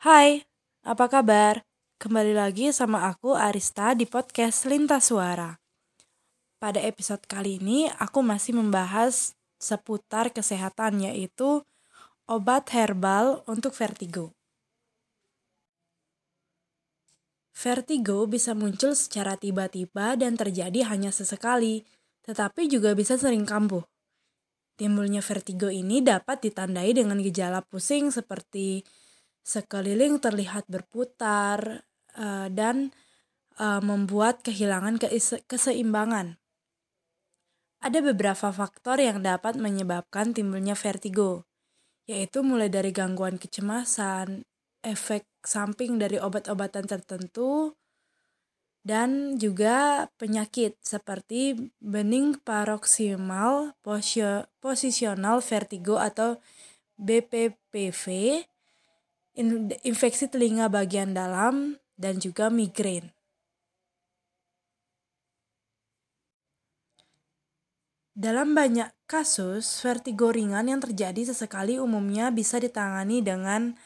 Hai, apa kabar? Kembali lagi sama aku Arista di podcast Lintas Suara. Pada episode kali ini aku masih membahas seputar kesehatan yaitu obat herbal untuk vertigo. Vertigo bisa muncul secara tiba-tiba dan terjadi hanya sesekali, tetapi juga bisa sering kambuh. Timbulnya vertigo ini dapat ditandai dengan gejala pusing seperti sekeliling terlihat berputar uh, dan uh, membuat kehilangan keseimbangan. Ada beberapa faktor yang dapat menyebabkan timbulnya vertigo, yaitu mulai dari gangguan kecemasan, efek samping dari obat-obatan tertentu, dan juga penyakit seperti bening paroksimal posisional vertigo atau BPPV infeksi telinga bagian dalam, dan juga migrain. Dalam banyak kasus, vertigo ringan yang terjadi sesekali umumnya bisa ditangani dengan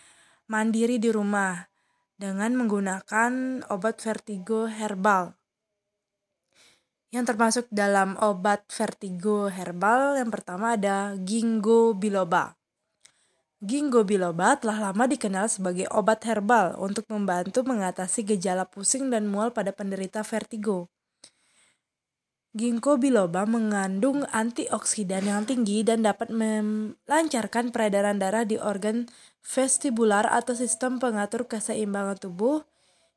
mandiri di rumah dengan menggunakan obat vertigo herbal. Yang termasuk dalam obat vertigo herbal yang pertama ada ginkgo biloba. Ginkgo biloba telah lama dikenal sebagai obat herbal untuk membantu mengatasi gejala pusing dan mual pada penderita vertigo. Ginkgo biloba mengandung antioksidan yang tinggi dan dapat melancarkan peredaran darah di organ vestibular atau sistem pengatur keseimbangan tubuh,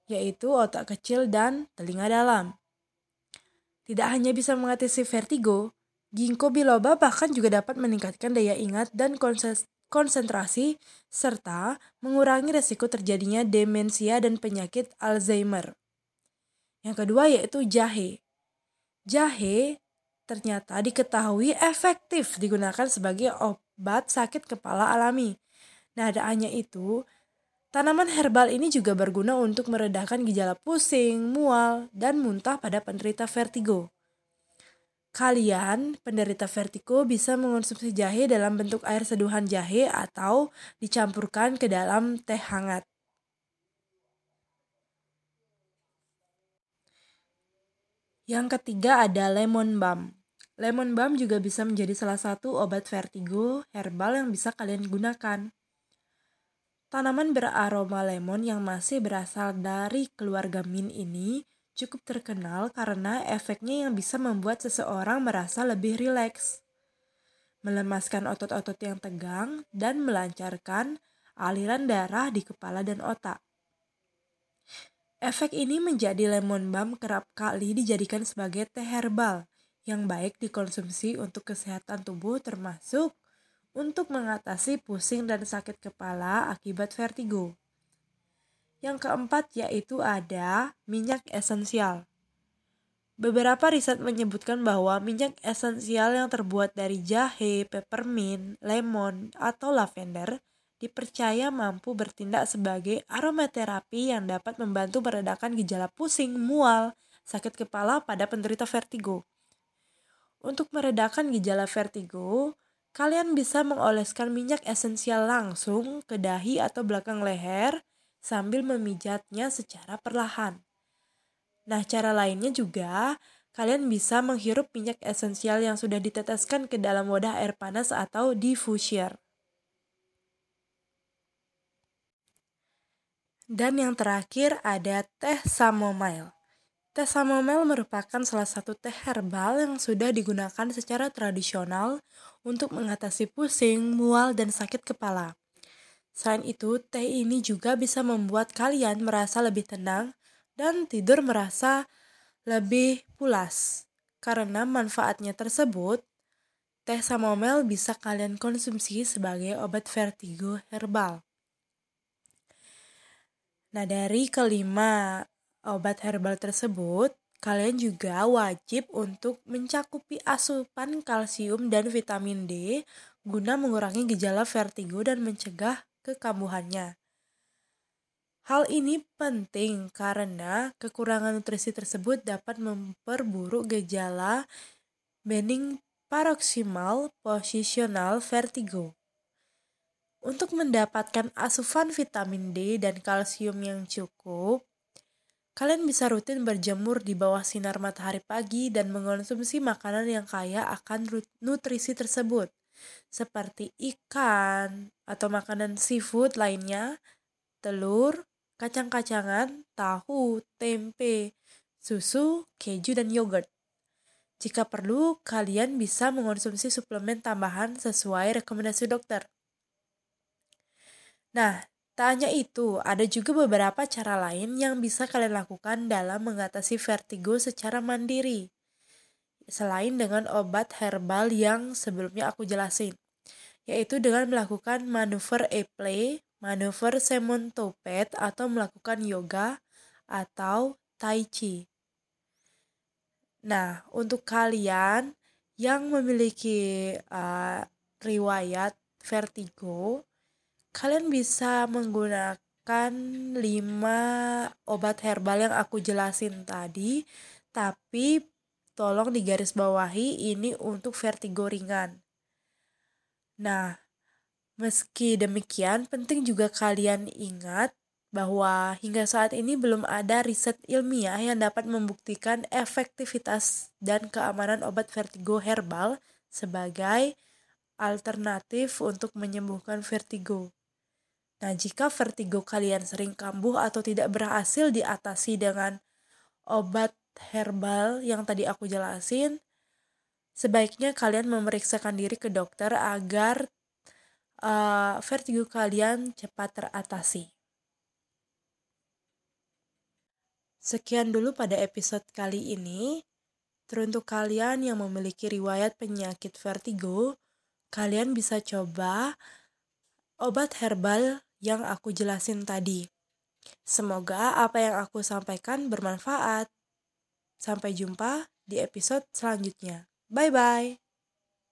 yaitu otak kecil dan telinga dalam. Tidak hanya bisa mengatasi vertigo, ginkgo biloba bahkan juga dapat meningkatkan daya ingat dan konsentrasi, serta mengurangi resiko terjadinya demensia dan penyakit Alzheimer. Yang kedua yaitu jahe. Jahe ternyata diketahui efektif digunakan sebagai obat sakit kepala alami. Nah, ada hanya itu, tanaman herbal ini juga berguna untuk meredakan gejala pusing, mual, dan muntah pada penderita vertigo. Kalian, penderita vertigo, bisa mengonsumsi jahe dalam bentuk air seduhan jahe atau dicampurkan ke dalam teh hangat. Yang ketiga ada lemon balm. Lemon balm juga bisa menjadi salah satu obat vertigo herbal yang bisa kalian gunakan. Tanaman beraroma lemon yang masih berasal dari keluarga mint ini cukup terkenal karena efeknya yang bisa membuat seseorang merasa lebih rileks, melemaskan otot-otot yang tegang, dan melancarkan aliran darah di kepala dan otak. Efek ini menjadi lemon balm kerap kali dijadikan sebagai teh herbal yang baik dikonsumsi untuk kesehatan tubuh termasuk untuk mengatasi pusing dan sakit kepala akibat vertigo. Yang keempat yaitu ada minyak esensial. Beberapa riset menyebutkan bahwa minyak esensial yang terbuat dari jahe, peppermint, lemon, atau lavender dipercaya mampu bertindak sebagai aromaterapi yang dapat membantu meredakan gejala pusing, mual, sakit kepala pada penderita vertigo. Untuk meredakan gejala vertigo, kalian bisa mengoleskan minyak esensial langsung ke dahi atau belakang leher sambil memijatnya secara perlahan. Nah, cara lainnya juga kalian bisa menghirup minyak esensial yang sudah diteteskan ke dalam wadah air panas atau diffuser. Dan yang terakhir ada teh chamomile. Teh chamomile merupakan salah satu teh herbal yang sudah digunakan secara tradisional untuk mengatasi pusing, mual, dan sakit kepala. Selain itu, teh ini juga bisa membuat kalian merasa lebih tenang dan tidur merasa lebih pulas. Karena manfaatnya tersebut, teh chamomile bisa kalian konsumsi sebagai obat vertigo herbal. Nah, dari kelima obat herbal tersebut, kalian juga wajib untuk mencakupi asupan kalsium dan vitamin D guna mengurangi gejala vertigo dan mencegah kekambuhannya. Hal ini penting karena kekurangan nutrisi tersebut dapat memperburuk gejala bening paroksimal posisional vertigo. Untuk mendapatkan asupan vitamin D dan kalsium yang cukup, kalian bisa rutin berjemur di bawah sinar matahari pagi dan mengonsumsi makanan yang kaya akan nutrisi tersebut, seperti ikan atau makanan seafood lainnya, telur, kacang-kacangan, tahu, tempe, susu, keju, dan yogurt. Jika perlu, kalian bisa mengonsumsi suplemen tambahan sesuai rekomendasi dokter. Nah, tak hanya itu, ada juga beberapa cara lain yang bisa kalian lakukan dalam mengatasi vertigo secara mandiri. Selain dengan obat herbal yang sebelumnya aku jelasin, yaitu dengan melakukan manuver e-play, manuver semontopet atau melakukan yoga atau tai chi. Nah, untuk kalian yang memiliki uh, riwayat vertigo, kalian bisa menggunakan 5 obat herbal yang aku jelasin tadi, tapi tolong digarisbawahi ini untuk vertigo ringan. Nah, meski demikian penting juga kalian ingat bahwa hingga saat ini belum ada riset ilmiah yang dapat membuktikan efektivitas dan keamanan obat vertigo herbal sebagai alternatif untuk menyembuhkan vertigo. Nah, jika vertigo kalian sering kambuh atau tidak berhasil diatasi dengan obat herbal yang tadi aku jelasin, sebaiknya kalian memeriksakan diri ke dokter agar uh, vertigo kalian cepat teratasi. Sekian dulu pada episode kali ini. Teruntuk kalian yang memiliki riwayat penyakit vertigo, kalian bisa coba obat herbal yang aku jelasin tadi. Semoga apa yang aku sampaikan bermanfaat. Sampai jumpa di episode selanjutnya. Bye bye.